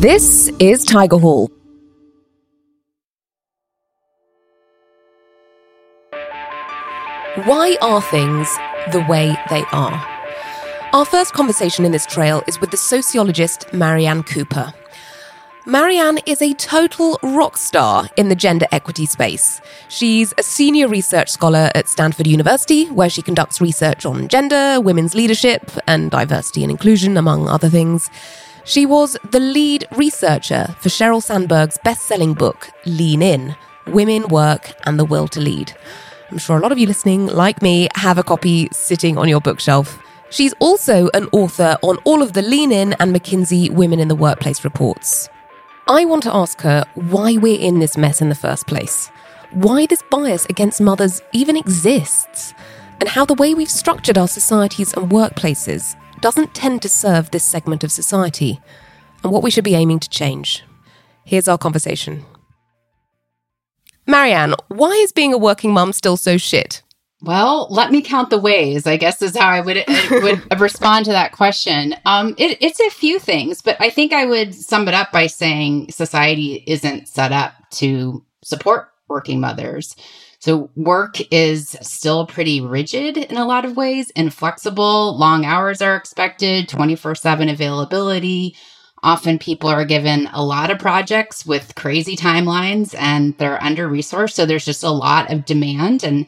This is Tigerhall. Why are things the way they are? Our first conversation in this trail is with the sociologist Marianne Cooper. Marianne is a total rock star in the gender equity space. She's a senior research scholar at Stanford University, where she conducts research on gender, women's leadership, and diversity and inclusion, among other things. She was the lead researcher for Sheryl Sandberg's best selling book, Lean In Women, Work, and the Will to Lead. I'm sure a lot of you listening, like me, have a copy sitting on your bookshelf. She's also an author on all of the Lean In and McKinsey Women in the Workplace reports. I want to ask her why we're in this mess in the first place, why this bias against mothers even exists, and how the way we've structured our societies and workplaces doesn't tend to serve this segment of society, and what we should be aiming to change. Here's our conversation. Marianne, why is being a working mum still so shit? Well, let me count the ways. I guess is how I would would respond to that question. Um, it, it's a few things, but I think I would sum it up by saying society isn't set up to support working mothers. So work is still pretty rigid in a lot of ways, inflexible. Long hours are expected, twenty four seven availability. Often people are given a lot of projects with crazy timelines and they're under resourced. So there's just a lot of demand and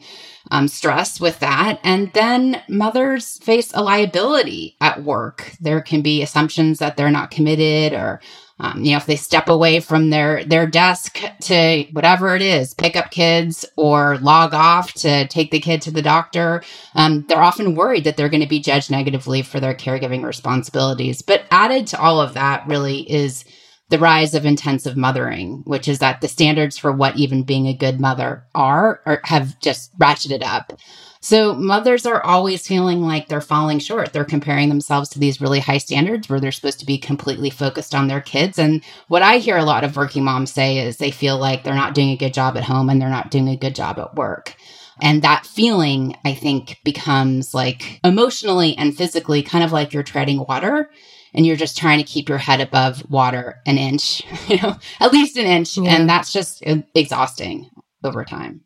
um, stress with that. And then mothers face a liability at work. There can be assumptions that they're not committed or um, you know, if they step away from their their desk to whatever it is, pick up kids or log off to take the kid to the doctor, um, they're often worried that they're going to be judged negatively for their caregiving responsibilities. But added to all of that, really, is the rise of intensive mothering, which is that the standards for what even being a good mother are, have just ratcheted up. So mothers are always feeling like they're falling short. They're comparing themselves to these really high standards where they're supposed to be completely focused on their kids. And what I hear a lot of working moms say is they feel like they're not doing a good job at home and they're not doing a good job at work. And that feeling, I think, becomes like emotionally and physically kind of like you're treading water and you're just trying to keep your head above water an inch, you know, at least an inch. Yeah. And that's just exhausting over time.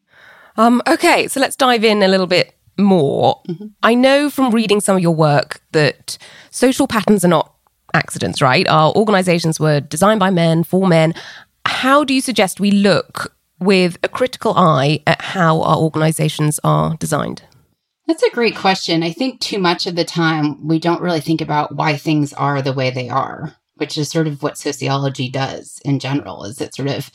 Um, okay, so let's dive in a little bit more. Mm-hmm. I know from reading some of your work that social patterns are not accidents, right? Our organizations were designed by men for men. How do you suggest we look with a critical eye at how our organizations are designed? That's a great question. I think too much of the time we don't really think about why things are the way they are, which is sort of what sociology does in general, is it sort of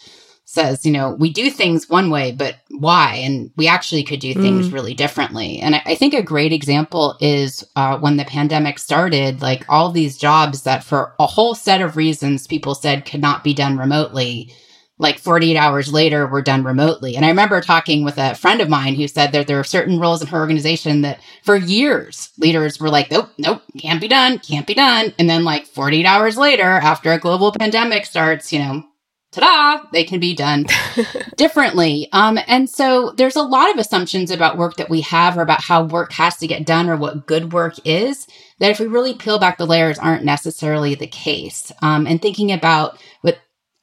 says, you know, we do things one way, but why? And we actually could do things mm. really differently. And I, I, think a great example is uh, when the pandemic started, like all these jobs that for a whole set of reasons people said could not be done remotely like 48 hours later were done remotely. And I remember talking with a friend of mine who said that there are certain roles in her organization that for years leaders were like, nope, nope, can't be done, can't be done. And then like 48 hours later, after a global pandemic starts, you know, ta-da, they can be done differently. Um, and so there's a lot of assumptions about work that we have or about how work has to get done or what good work is that if we really peel back the layers aren't necessarily the case. Um, and thinking about what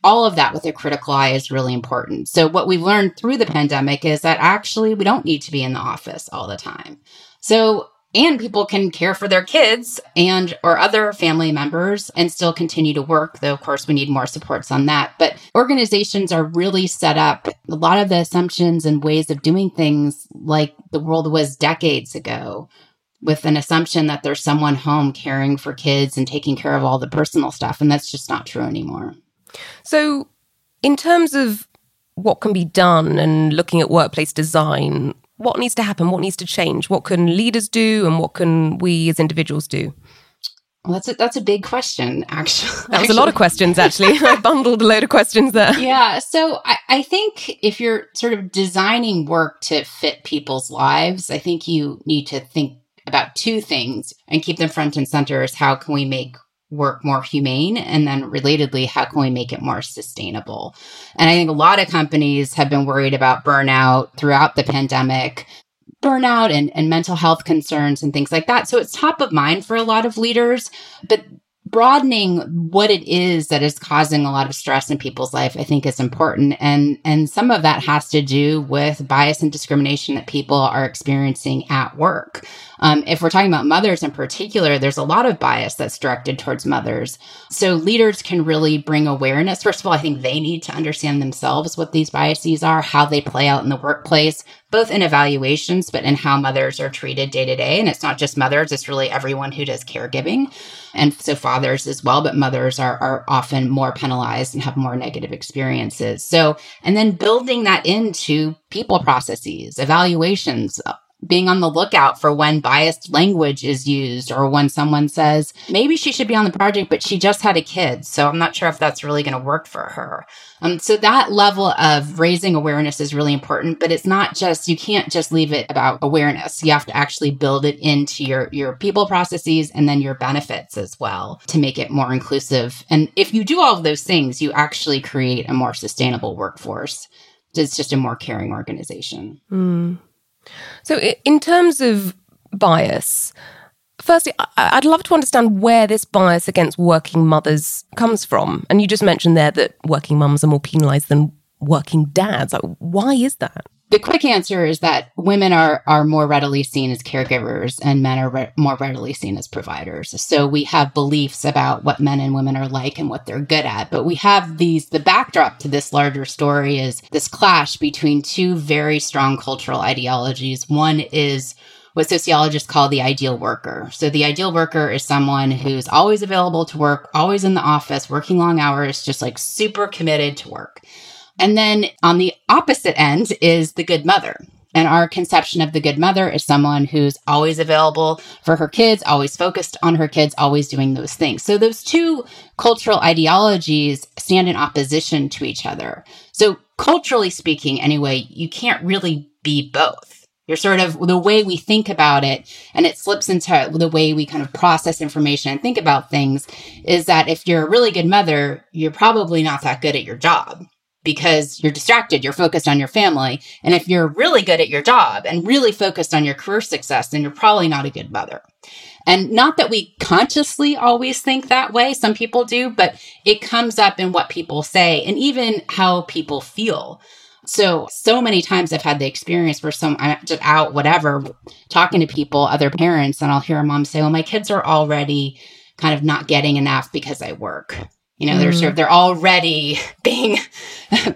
all of that with a critical eye is really important. So, what we've learned through the pandemic is that actually we don't need to be in the office all the time. So, and people can care for their kids and or other family members and still continue to work though of course we need more supports on that but organizations are really set up a lot of the assumptions and ways of doing things like the world was decades ago with an assumption that there's someone home caring for kids and taking care of all the personal stuff and that's just not true anymore so, in terms of what can be done and looking at workplace design, what needs to happen? What needs to change? What can leaders do and what can we as individuals do? Well, that's a, that's a big question, actually. That was a lot of questions, actually. I bundled a load of questions there. Yeah. So I, I think if you're sort of designing work to fit people's lives, I think you need to think about two things and keep them front and center is how can we make work more humane and then relatedly how can we make it more sustainable? And i think a lot of companies have been worried about burnout throughout the pandemic burnout and, and mental health concerns and things like that. So it's top of mind for a lot of leaders but broadening what it is that is causing a lot of stress in people's life, I think is important. And, and some of that has to do with bias and discrimination that people are experiencing at work. Um, if we're talking about mothers in particular, there's a lot of bias that's directed towards mothers. So leaders can really bring awareness. First of all, I think they need to understand themselves what these biases are, how they play out in the workplace, both in evaluations, but in how mothers are treated day to day. And it's not just mothers, it's really everyone who does caregiving. And so fathers as well, but mothers are, are often more penalized and have more negative experiences. So, and then building that into people processes, evaluations, being on the lookout for when biased language is used or when someone says, maybe she should be on the project, but she just had a kid. So I'm not sure if that's really going to work for her. Um, so that level of raising awareness is really important, but it's not just, you can't just leave it about awareness. You have to actually build it into your, your people processes and then your benefits as well to make it more inclusive. And if you do all of those things, you actually create a more sustainable workforce. It's just a more caring organization. Mm. So, in terms of bias, firstly, I'd love to understand where this bias against working mothers comes from. And you just mentioned there that working mums are more penalized than working dads. Why is that? The quick answer is that women are are more readily seen as caregivers and men are re- more readily seen as providers. So we have beliefs about what men and women are like and what they're good at. But we have these the backdrop to this larger story is this clash between two very strong cultural ideologies. One is what sociologists call the ideal worker. So the ideal worker is someone who's always available to work, always in the office, working long hours, just like super committed to work. And then on the opposite end is the good mother. And our conception of the good mother is someone who's always available for her kids, always focused on her kids, always doing those things. So those two cultural ideologies stand in opposition to each other. So culturally speaking, anyway, you can't really be both. You're sort of the way we think about it, and it slips into the way we kind of process information and think about things is that if you're a really good mother, you're probably not that good at your job because you're distracted, you're focused on your family. And if you're really good at your job and really focused on your career success, then you're probably not a good mother. And not that we consciously always think that way, some people do, but it comes up in what people say and even how people feel. So, so many times I've had the experience where some, I'm just out, whatever, talking to people, other parents, and I'll hear a mom say, Well, my kids are already kind of not getting enough because I work. You know, mm. they're sort of, they're already being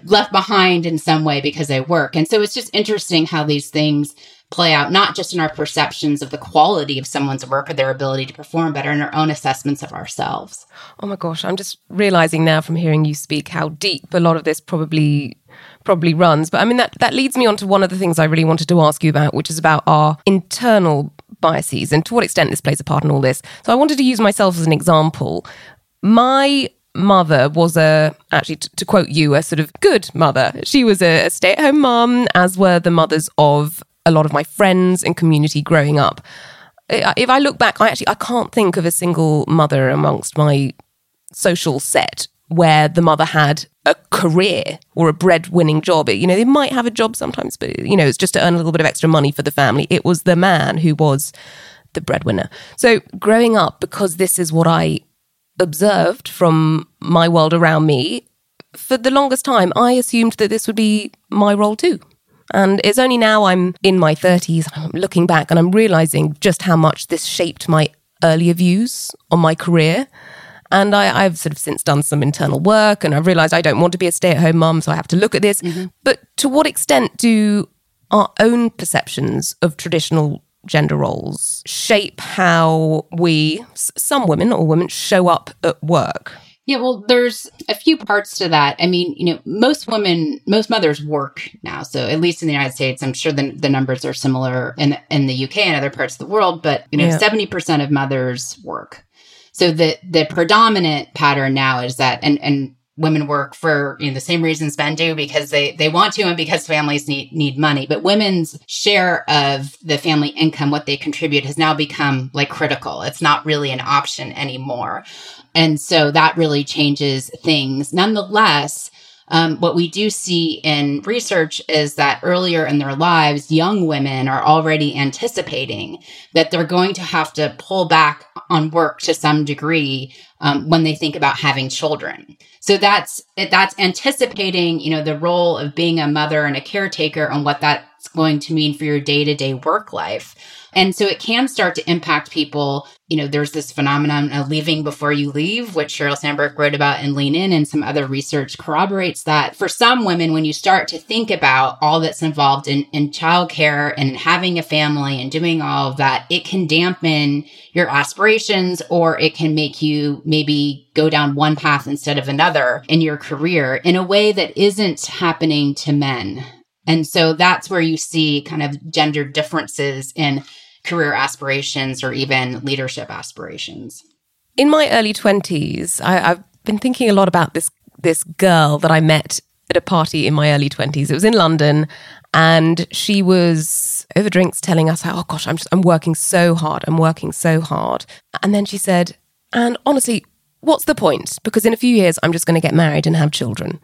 left behind in some way because they work. And so it's just interesting how these things play out, not just in our perceptions of the quality of someone's work or their ability to perform, but in our own assessments of ourselves. Oh my gosh, I'm just realizing now from hearing you speak how deep a lot of this probably probably runs. But I mean that that leads me on to one of the things I really wanted to ask you about, which is about our internal biases and to what extent this plays a part in all this. So I wanted to use myself as an example. My mother was a actually t- to quote you a sort of good mother. She was a, a stay-at-home mom as were the mothers of a lot of my friends and community growing up. If i look back i actually i can't think of a single mother amongst my social set where the mother had a career or a breadwinning job. You know they might have a job sometimes but you know it's just to earn a little bit of extra money for the family. It was the man who was the breadwinner. So growing up because this is what i observed from my world around me, for the longest time, I assumed that this would be my role too. And it's only now I'm in my 30s, I'm looking back and I'm realizing just how much this shaped my earlier views on my career. And I, have sort of since done some internal work and I've realized I don't want to be a stay at home mom, so I have to look at this. Mm-hmm. But to what extent do our own perceptions of traditional gender roles shape how we, some women or women, show up at work? Yeah, well, there's a few parts to that. I mean, you know, most women, most mothers work now. So at least in the United States, I'm sure the, the numbers are similar in in the UK and other parts of the world. But you know, seventy percent of mothers work. So the the predominant pattern now is that, and and women work for you know the same reasons men do because they they want to and because families need need money. But women's share of the family income what they contribute has now become like critical. It's not really an option anymore. And so that really changes things. Nonetheless um, what we do see in research is that earlier in their lives, young women are already anticipating that they're going to have to pull back on work to some degree um, when they think about having children. So that's that's anticipating, you know, the role of being a mother and a caretaker and what that's going to mean for your day to day work life. And so it can start to impact people. You know, there's this phenomenon of leaving before you leave, which Sheryl Sandberg wrote about in Lean In, and some other research corroborates that. For some women, when you start to think about all that's involved in, in childcare and having a family and doing all of that, it can dampen your aspirations or it can make you maybe go down one path instead of another in your career in a way that isn't happening to men. And so that's where you see kind of gender differences in career aspirations or even leadership aspirations? In my early 20s, I, have been thinking a lot about this this girl that I met at a party in my early 20s. It was in London and she was over drinks telling us how, oh gosh, I'm just, I'm working so hard. I'm working so hard. And then she said, and honestly, what's the point? Because in a few years, I'm just going to get married and have children.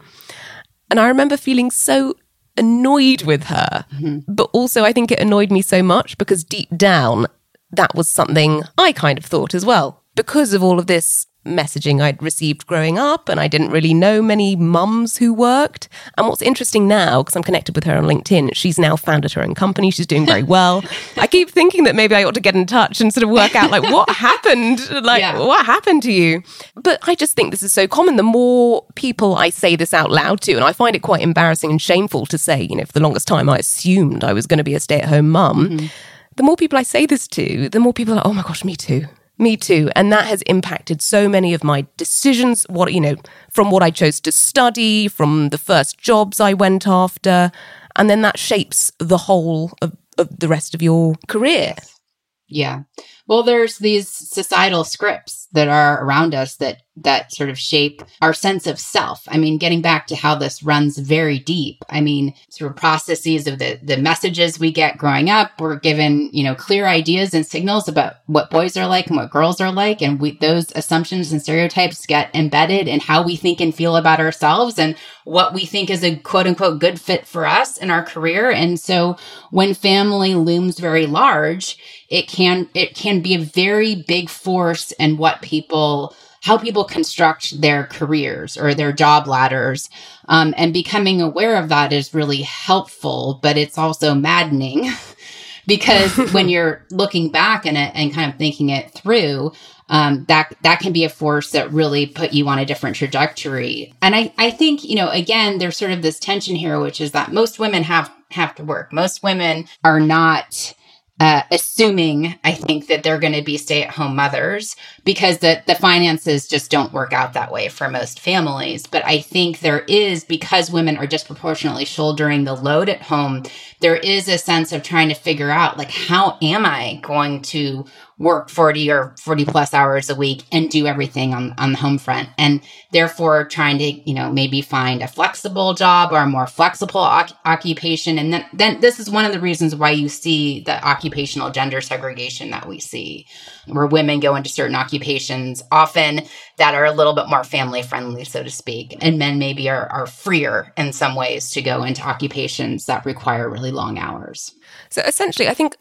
And I remember feeling so annoyed with her. Mm-hmm. But also, I think it annoyed me so much because deep down, that was something I kind of thought as well. Because of all of this messaging I'd received growing up, and I didn't really know many mums who worked. And what's interesting now, because I'm connected with her on LinkedIn, she's now founded her own company. She's doing very well. I keep thinking that maybe I ought to get in touch and sort of work out like what happened, like yeah. what happened to you. But I just think this is so common. The more people I say this out loud to, and I find it quite embarrassing and shameful to say, you know, for the longest time I assumed I was going to be a stay at home mum. Mm-hmm the more people I say this to, the more people are, oh my gosh, me too. Me too. And that has impacted so many of my decisions, what, you know, from what I chose to study, from the first jobs I went after. And then that shapes the whole of, of the rest of your career. Yeah. Well, there's these societal scripts that are around us that that sort of shape our sense of self. I mean, getting back to how this runs very deep. I mean, sort of processes of the the messages we get growing up. We're given, you know, clear ideas and signals about what boys are like and what girls are like, and we those assumptions and stereotypes get embedded in how we think and feel about ourselves and what we think is a quote unquote good fit for us in our career. And so when family looms very large, it can it can be a very big force in what people how people construct their careers or their job ladders. Um, and becoming aware of that is really helpful, but it's also maddening because when you're looking back and it and kind of thinking it through, um, that that can be a force that really put you on a different trajectory. And I I think you know again there's sort of this tension here, which is that most women have have to work. Most women are not uh, assuming I think that they're going to be stay at home mothers because the, the finances just don't work out that way for most families. But I think there is, because women are disproportionately shouldering the load at home, there is a sense of trying to figure out like, how am I going to work 40 or 40 plus hours a week and do everything on, on the home front. And therefore trying to you know maybe find a flexible job or a more flexible occupation. And then, then this is one of the reasons why you see the occupational gender segregation that we see where women go into certain occupations often that are a little bit more family friendly so to speak. And men maybe are, are freer in some ways to go into occupations that require really long hours. So essentially i think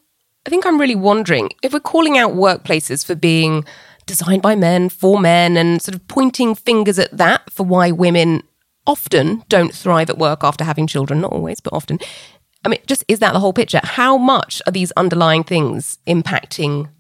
I think I'm really wondering if we're calling out workplaces for being designed by men for men and sort of pointing fingers at that for why women often don't thrive at work after having children, not always, but often. I mean, just is that the whole picture? How much are these underlying things impacting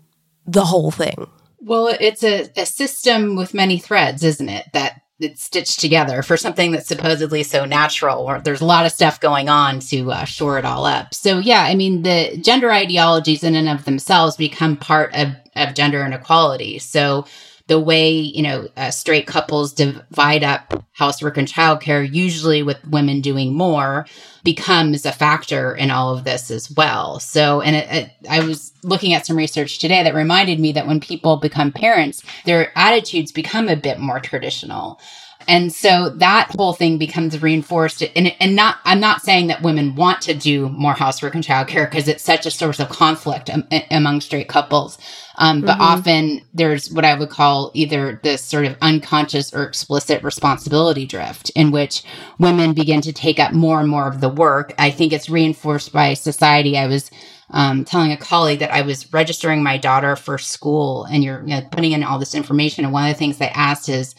the whole thing? Well, it's a, a system with many threads, isn't it? That it's stitched together for something that's supposedly so natural there's a lot of stuff going on to uh, shore it all up. So yeah i mean the gender ideologies in and of themselves become part of, of gender inequality. So the way you know uh, straight couples divide up housework and childcare usually with women doing more becomes a factor in all of this as well. So and it, it, i was looking at some research today that reminded me that when people become parents their attitudes become a bit more traditional And so that whole thing becomes reinforced. And, and not, I'm not saying that women want to do more housework and childcare because it's such a source of conflict am, among straight couples. Um, but mm-hmm. often there's what I would call either this sort of unconscious or explicit responsibility drift in which women begin to take up more and more of the work. I think it's reinforced by society. I was um, telling a colleague that I was registering my daughter for school and you're you know, putting in all this information. And one of the things they asked is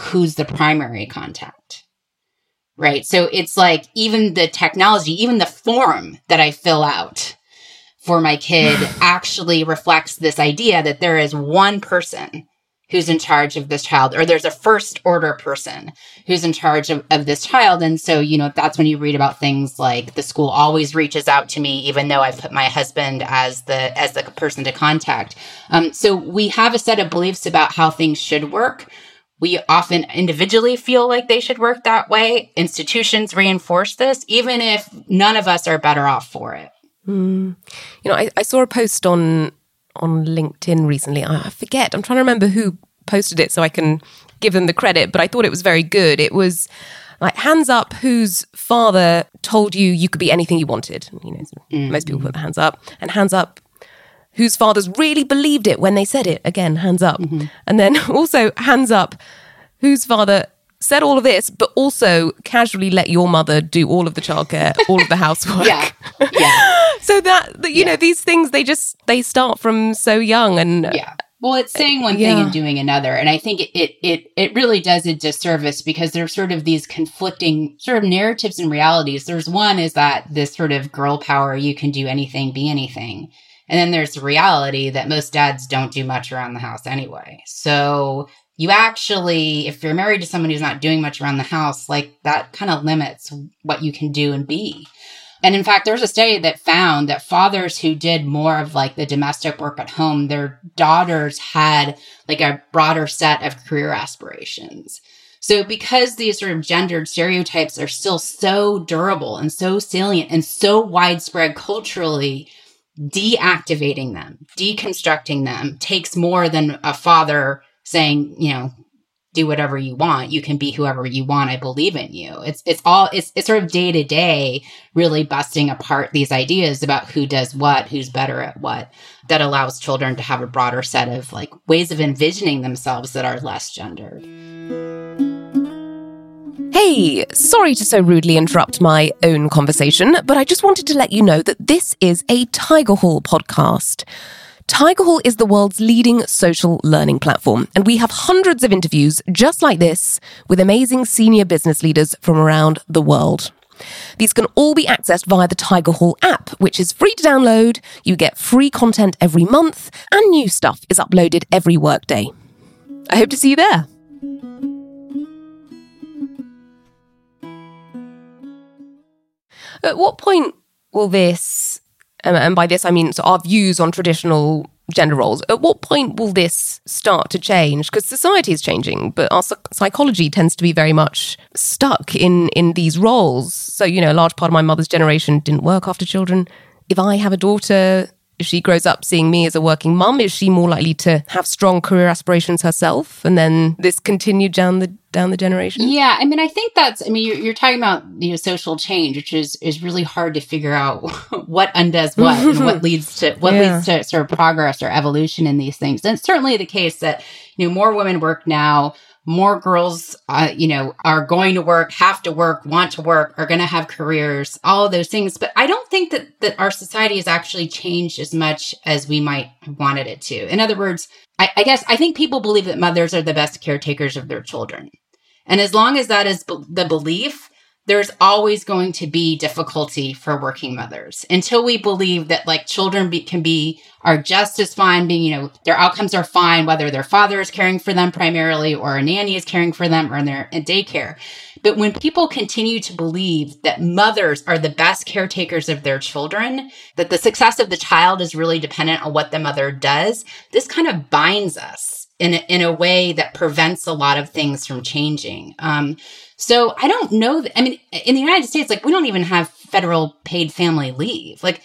who's the primary contact? Right. So it's like even the technology, even the form that I fill out for my kid actually reflects this idea that there is one person who's in charge of this child, or there's a first order person who's in charge of, of this child. And so, you know, that's when you read about things like the school always reaches out to me, even though I've put my husband as the as the person to contact. Um, so we have a set of beliefs about how things should work. We often individually feel like they should work that way. Institutions reinforce this, even if none of us are better off for it. Mm. You know, I, I saw a post on on LinkedIn recently. I forget. I'm trying to remember who posted it so I can give them the credit, but I thought it was very good. It was like hands up whose father told you you could be anything you wanted. You know, mm. most people put the hands up, and hands up whose fathers really believed it when they said it. Again, hands up. Mm-hmm. And then also hands up whose father said all of this, but also casually let your mother do all of the childcare, all of the housework. yeah. Yeah. so that, that you yeah. know, these things, they just, they start from so young and. Yeah. Well, it's saying one thing and doing another. And I think it, it, it, it really does a disservice because there's sort of these conflicting sort of narratives and realities. There's one is that this sort of girl power, you can do anything, be anything. And then there's the reality that most dads don't do much around the house anyway. So you actually, if you're married to someone who's not doing much around the house, like that kind of limits what you can do and be. And in fact, there's a study that found that fathers who did more of like the domestic work at home, their daughters had like a broader set of career aspirations. So because these sort of gendered stereotypes are still so durable and so salient and so widespread culturally, deactivating them, deconstructing them takes more than a father saying, you know, do whatever you want. You can be whoever you want. I believe in you. It's it's all it's it's sort of day to day really busting apart these ideas about who does what, who's better at what. That allows children to have a broader set of like ways of envisioning themselves that are less gendered. Hey, sorry to so rudely interrupt my own conversation, but I just wanted to let you know that this is a Tigerhall podcast. Tigerhall is the world's leading social learning platform, and we have hundreds of interviews just like this with amazing senior business leaders from around the world. These can all be accessed via the Tigerhall app, which is free to download. You get free content every month, and new stuff is uploaded every workday. I hope to see you there. At what point will this and by this I mean so our views on traditional gender roles. At what point will this start to change? Because society is changing, but our psychology tends to be very much stuck in in these roles. So you know, a large part of my mother's generation didn't work after children. If I have a daughter, if she grows up seeing me as a working mum, is she more likely to have strong career aspirations herself? And then this continued down the down the generation? Yeah, I mean, I think that's. I mean, you're, you're talking about you know social change, which is is really hard to figure out what undoes what and what leads to what yeah. leads to sort of progress or evolution in these things. And it's certainly the case that you know more women work now more girls, uh, you know, are going to work, have to work, want to work, are going to have careers, all of those things. But I don't think that, that our society has actually changed as much as we might have wanted it to. In other words, I, I guess I think people believe that mothers are the best caretakers of their children. And as long as that is the belief, there's always going to be difficulty for working mothers until we believe that like children be, can be are just as fine being you know their outcomes are fine whether their father is caring for them primarily or a nanny is caring for them or in their in daycare but when people continue to believe that mothers are the best caretakers of their children that the success of the child is really dependent on what the mother does this kind of binds us in a, in a way that prevents a lot of things from changing um, so I don't know. I mean, in the United States, like we don't even have federal paid family leave. Like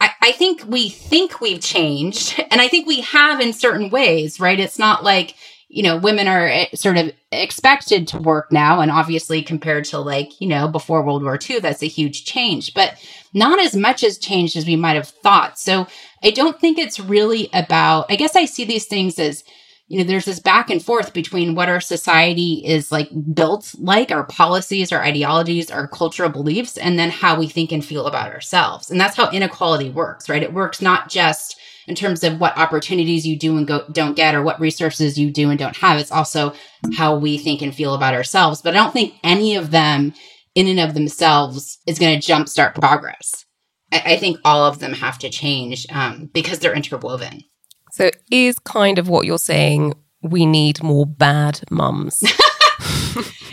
I, I think we think we've changed, and I think we have in certain ways, right? It's not like you know, women are eh, sort of expected to work now. And obviously, compared to like, you know, before World War II, that's a huge change, but not as much has changed as we might have thought. So I don't think it's really about, I guess I see these things as, you know, there's this back and forth between what our society is like built like, our policies, our ideologies, our cultural beliefs, and then how we think and feel about ourselves. And that's how inequality works, right? It works not just in terms of what opportunities you do and go, don't get or what resources you do and don't have. It's also how we think and feel about ourselves. But I don't think any of them in and of themselves is going to jumpstart progress. I, I, think all of them have to change um, because they're interwoven. So, is kind of what you're saying we need more bad mums?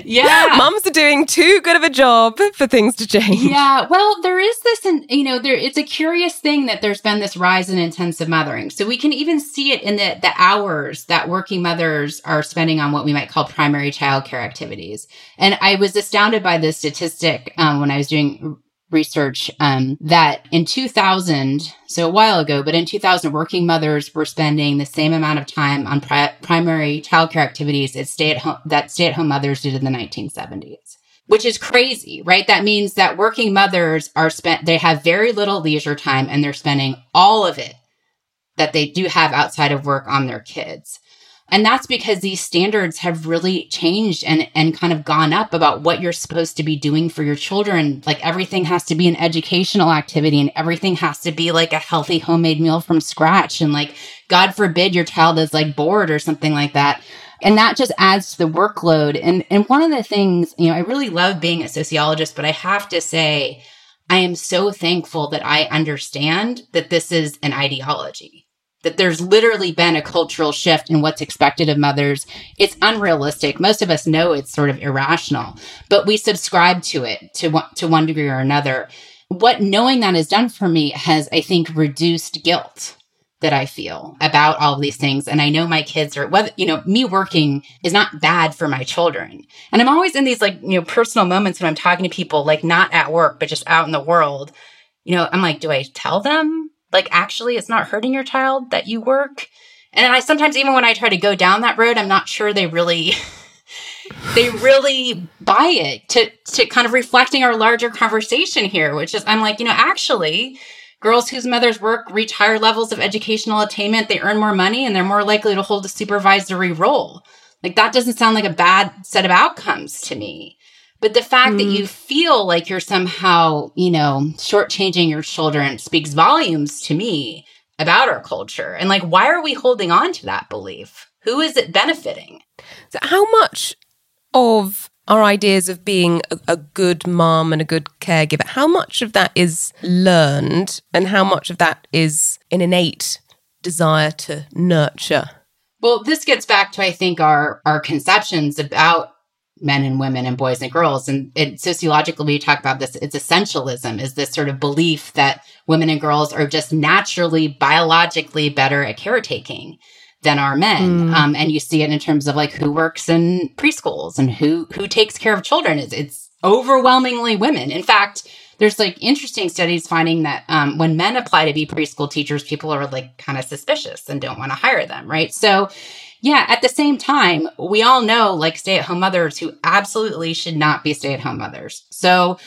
yeah. Mums are doing too good of a job for things to change. Yeah. Well, there is this, and you know, there it's a curious thing that there's been this rise in intensive mothering. So we can even see it in the the hours that working mothers are spending on what we might call primary childcare activities. And I was astounded by this statistic um, when I was doing research um, that in 2000, so a while ago, but in 2000, working mothers were spending the same amount of time on pri- primary childcare activities as stay at home that stay at home mothers did in the 1970s. Which is crazy, right? That means that working mothers are spent, they have very little leisure time and they're spending all of it that they do have outside of work on their kids. And that's because these standards have really changed and, and kind of gone up about what you're supposed to be doing for your children. Like everything has to be an educational activity and everything has to be like a healthy homemade meal from scratch. And like, God forbid your child is like bored or something like that. And that just adds to the workload. And, and one of the things, you know, I really love being a sociologist, but I have to say, I am so thankful that I understand that this is an ideology that there's literally been a cultural shift in what's expected of mothers. It's unrealistic. Most of us know it's sort of irrational, but we subscribe to it to one, to one degree or another. What knowing that has done for me has, I think, reduced guilt that I feel about all of these things. And I know my kids are whether, you know, me working is not bad for my children. And I'm always in these like, you know, personal moments when I'm talking to people, like not at work, but just out in the world. You know, I'm like, do I tell them like actually it's not hurting your child that you work. And i sometimes even when i try to go down that road i'm not sure they really they really buy it to to kind of reflecting our larger conversation here which is i'm like you know actually girls whose mothers work reach higher levels of educational attainment they earn more money and they're more likely to hold a supervisory role. Like that doesn't sound like a bad set of outcomes to me but the fact mm. that you feel like you're somehow, you know, shortchanging your children speaks volumes to me about our culture. And like, why are we holding on to that belief? Who is it benefiting? So, how much of our ideas of being a, a good mom and a good caregiver, how much of that is learned and how much of that is an innate desire to nurture? Well, this gets back to I think our our conceptions about men and women and boys and girls. And it, sociologically, we talk about this, it's essentialism, is this sort of belief that women and girls are just naturally, biologically better at caretaking than are men. Mm. Um, and you see it in terms of like who works in preschools and who who takes care of children. It's, it's overwhelmingly women. In fact, there's like interesting studies finding that um, when men apply to be preschool teachers, people are like kind of suspicious and don't want to hire them, right? So yeah, at the same time, we all know like stay at home mothers who absolutely should not be stay at home mothers. So,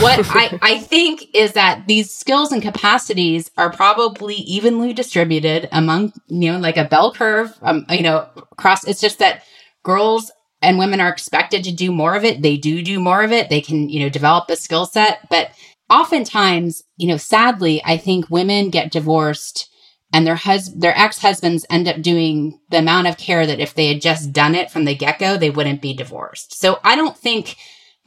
what I, I think is that these skills and capacities are probably evenly distributed among, you know, like a bell curve, um, you know, across. It's just that girls and women are expected to do more of it. They do do more of it. They can, you know, develop a skill set. But oftentimes, you know, sadly, I think women get divorced and their hus- their ex-husbands end up doing the amount of care that if they had just done it from the get-go they wouldn't be divorced. So i don't think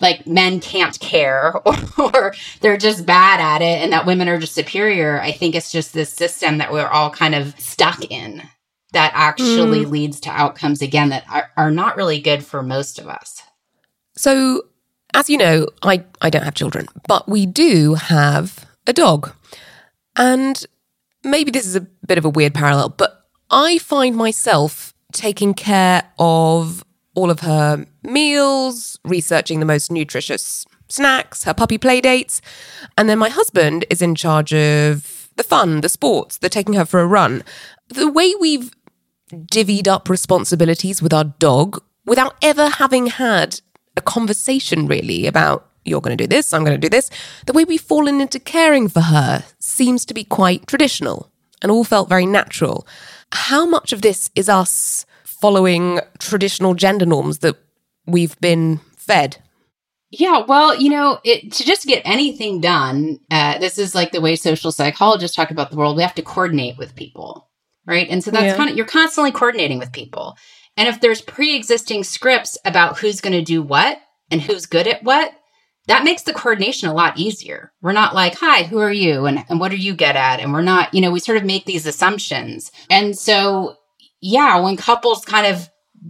like men can't care or, or, they're just bad at it and that women are just superior. I think it's just this system that we're all kind of stuck in that actually mm. leads to outcomes again that are, are not really good for most of us. So as you know i i don't have children but we do have a dog. And maybe this is a bit of a weird parallel, but I find myself taking care of all of her meals, researching the most nutritious snacks, her puppy play dates. And then my husband is in charge of the fun, the sports, the taking her for a run. The way we've divvied up responsibilities with our dog without ever having had a conversation really about you're going to do this, I'm going to do this. The way we've fallen into caring for her seems to be quite traditional and all felt very natural. How much of this is us following traditional gender norms that we've been fed? Yeah, well, you know, it, to just get anything done, uh, this is like the way social psychologists talk about the world. We have to coordinate with people, right? And so that's yeah. kind of, you're constantly coordinating with people. And if there's pre existing scripts about who's going to do what and who's good at what, that makes the coordination a lot easier. We're not like, hi, who are you? And, and what are you good at? And we're not, you know, we sort of make these assumptions. And so, yeah, when couples kind of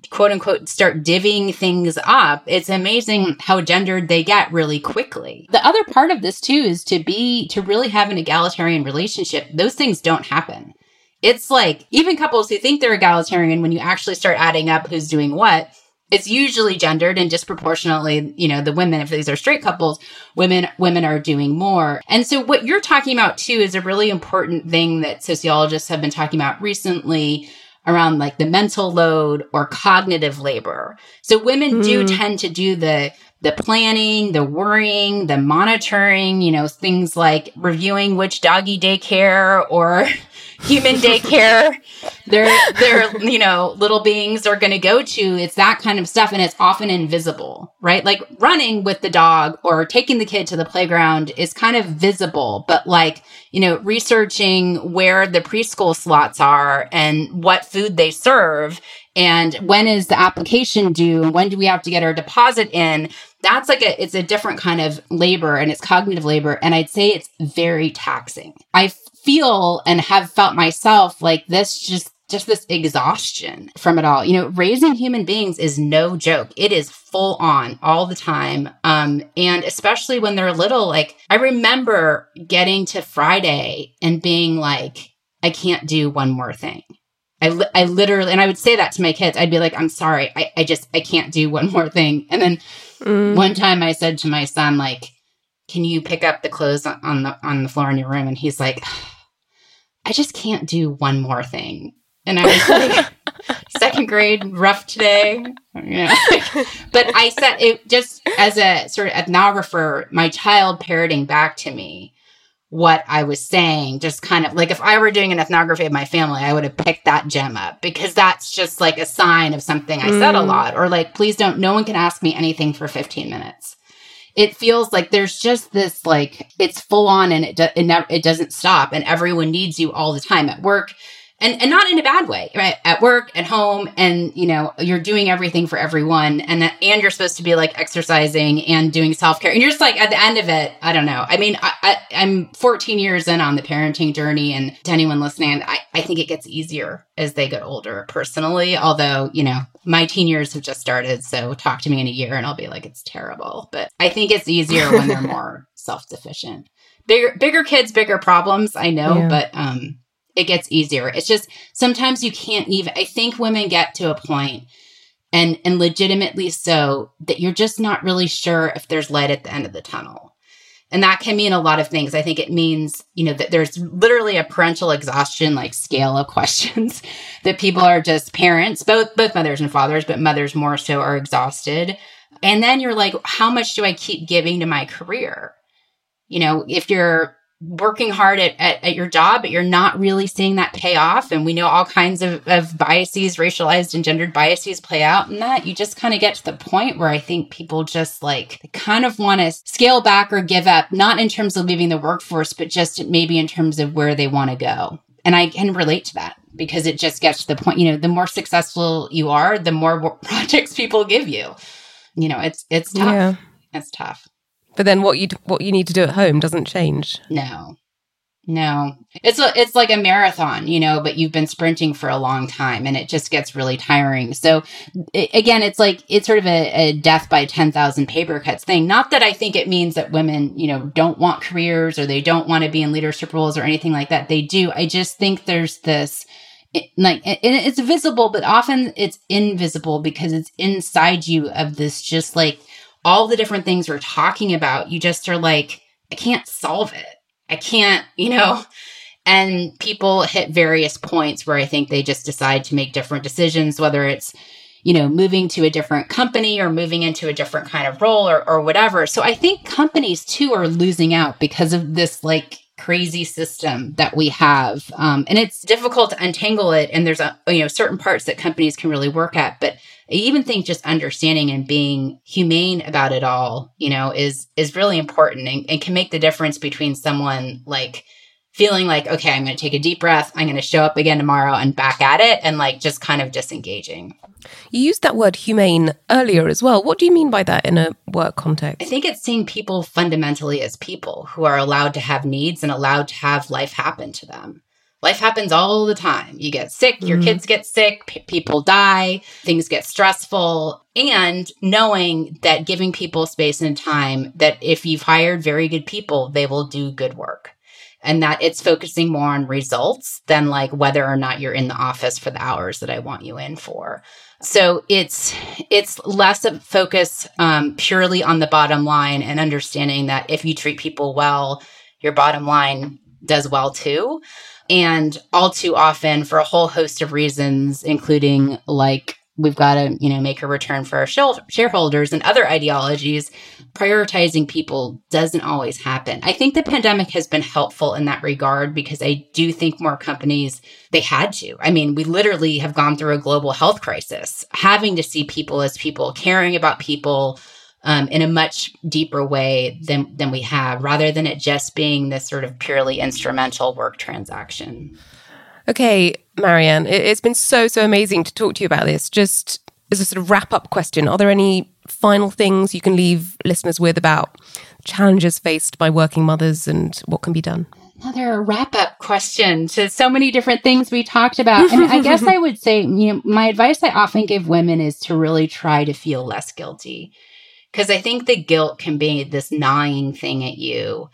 quote unquote start divvying things up, it's amazing how gendered they get really quickly. The other part of this too is to be, to really have an egalitarian relationship. Those things don't happen. It's like even couples who think they're egalitarian, when you actually start adding up who's doing what, it's usually gendered and disproportionately you know the women if these are straight couples women women are doing more and so what you're talking about too is a really important thing that sociologists have been talking about recently around like the mental load or cognitive labor so women mm. do tend to do the the planning, the worrying, the monitoring, you know, things like reviewing which doggy daycare or human daycare their their you know little beings are going to go to. It's that kind of stuff and it's often invisible right? Like running with the dog or taking the kid to the playground is kind of visible but like you know researching where the preschool slots are and what food they serve and when is the application due and when do we have to get our deposit in that's like a it's a different kind of labor and it's cognitive labor and i'd say it's very taxing i feel and have felt myself like this just just this exhaustion from it all. You know, raising human beings is no joke. It is full on all the time. Um, and especially when they're little, like I remember getting to Friday and being like, I can't do one more thing. I, li- I literally, and I would say that to my kids. I'd be like, I'm sorry. I, I just, I can't do one more thing. And then mm. one time I said to my son, like, can you pick up the clothes on the, on the floor in your room? And he's like, I just can't do one more thing. And I was like, second grade, rough today. Yeah. but I said it just as a sort of ethnographer, my child parroting back to me what I was saying, just kind of like if I were doing an ethnography of my family, I would have picked that gem up because that's just like a sign of something I mm. said a mm. lot. Or like, please don't, no one can ask me anything for 15 minutes it feels like there's just this like it's full on and it do, it, never, it doesn't stop and everyone needs you all the time at work and and not in a bad way right? At work at home and you know you're doing everything for everyone and and you're supposed to be like exercising and doing self-care. And you're just like at the end of it i don't know. I mean I, I i'm 14 years in on the parenting journey and to anyone listening i i think it gets easier as they get older personally. Although you know my teen years have just started so talk to me in a year and i'll be like it's terrible. But i think it's easier when they're more self-sufficient bigger bigger kids bigger problems i know yeah. but um it gets easier. It's just sometimes you can't even I think women get to a point and and legitimately so that you're just not really sure if there's light at the end of the tunnel. And that can mean a lot of things. I think it means, you know, that there's literally a parental exhaustion like scale of questions that people are just parents, both both mothers and fathers, but mothers more so are exhausted. And then you're like, how much do I keep giving to my career? You know, if you're working hard at, at, at, your job, but you're not really seeing that pay off. And we know all kinds of, of biases, racialized and gendered biases play out in that. You just kind of get to the point where I think people just like kind of want to scale back or give up, not in terms of leaving the workforce, but just maybe in terms of where they want to go. And I can relate to that because it just gets to the point, you know, the more successful you are, the more projects people give you. You know, it's it's tough. Yeah. It's tough. But then what you what you need to do at home doesn't change. No. No. It's a, it's like a marathon, you know, but you've been sprinting for a long time and it just gets really tiring. So it, again, it's like it's sort of a, a death by 10,000 paper cuts thing. Not that I think it means that women, you know, don't want careers or they don't want to be in leadership roles or anything like that. They do. I just think there's this it, like it's visible, but often it's invisible because it's inside you of this just like all the different things we're talking about, you just are like, I can't solve it. I can't, you know, And people hit various points where I think they just decide to make different decisions, whether it's you know, moving to a different company or moving into a different kind of role or, or whatever. So I think companies too are losing out because of this like crazy system that we have. Um, and it's difficult to untangle it. And there's a, you know, certain parts that companies can really work at, but I even think just understanding and being humane about it all, you know, is, is really important and, and can make the difference between someone like, feeling like, okay, I'm going to take a deep breath. I'm going to show up again tomorrow and back at it and like just kind of disengaging. You used that word humane earlier as well. What do you mean by that in a work context? I think it's seeing people fundamentally as people who are allowed to have needs and allowed to have life happen to them. Life happens all the time. You get sick, your mm. kids get sick, p- people die, things get stressful. And knowing that giving people space and time, that if you've hired very good people, they will do good work and that it's focusing more on results than like whether or not you're in the office for the hours that I want you in for. So it's it's less of focus um, purely on the bottom line and understanding that if you treat people well, your bottom line does well too. And all too often, for a whole host of reasons, including like we've got to you know make a return for our shareholders and other ideologies prioritizing people doesn't always happen. I think the pandemic has been helpful in that regard because i do think more companies they had to. I mean we literally have gone through a global health crisis. Having to see people as people caring about people um, in a much deeper way than than we have rather than it just being this sort of purely instrumental work transaction Okay, Marianne, it's been so, so amazing to talk to you about this. Just as a sort of wrap up question, are there any final things you can leave listeners with about challenges faced by working mothers and what can be done? Another wrap up question to so many different things we talked about. I, mean, I guess I would say, you know, my advice I often give women is to really try to feel less guilty. Because I think the guilt can be this gnawing thing at you.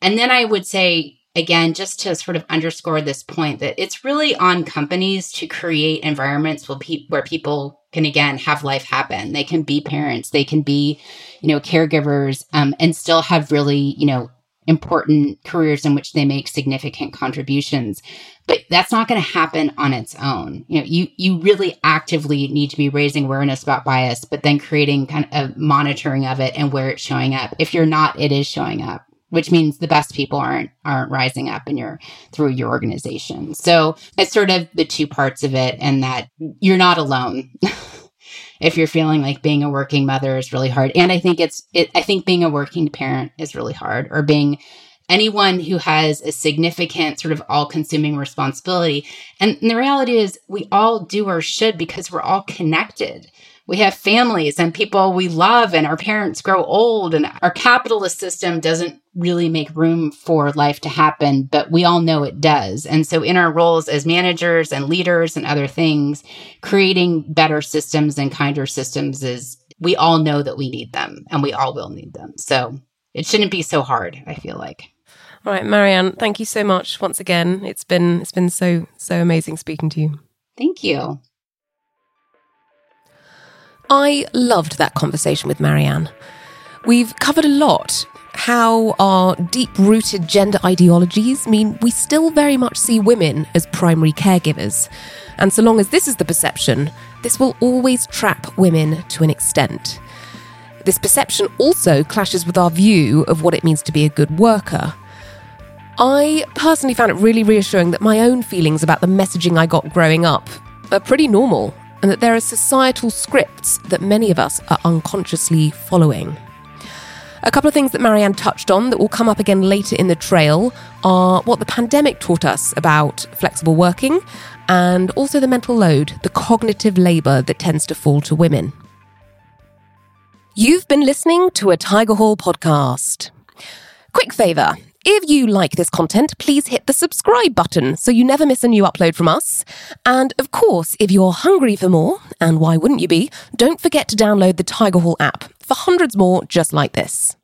And then I would say, again, just to sort of underscore this point that it's really on companies to create environments where, pe- where people can again have life happen. They can be parents, they can be, you know, caregivers, um, and still have really, you know, important careers in which they make significant contributions. But that's not going to happen on its own. You know, you you really actively need to be raising awareness about bias, but then creating kind of monitoring of it and where it's showing up. If you're not, it is showing up which means the best people aren't aren't rising up in your through your organization. So it's sort of the two parts of it and that you're not alone. if you're feeling like being a working mother is really hard. And I think it's it, I think being a working parent is really hard or being anyone who has a significant sort of all-consuming responsibility. And, and the reality is we all do or should because we're all connected we have families and people we love and our parents grow old and our capitalist system doesn't really make room for life to happen but we all know it does. And so in our roles as managers and leaders and other things creating better systems and kinder systems is we all know that we need them and we all will need them. So it shouldn't be so hard i feel like. All right marianne thank you so much once again. It's been it's been so so amazing speaking to you. Thank you. I loved that conversation with Marianne. We've covered a lot how our deep rooted gender ideologies mean we still very much see women as primary caregivers. And so long as this is the perception, this will always trap women to an extent. This perception also clashes with our view of what it means to be a good worker. I personally found it really reassuring that my own feelings about the messaging I got growing up are pretty normal and that there are societal scripts that many of us are unconsciously following. A couple of things that Marianne touched on that will come up again later in the trail are what the pandemic taught us about flexible working and also the mental load, the cognitive labour that tends to fall to women. You've been listening to a Tigerhall podcast. Quick favour if you like this content, please hit the subscribe button so you never miss a new upload from us. And of course, if you're hungry for more, and why wouldn't you be, don't forget to download the Tigerhall app for hundreds more just like this.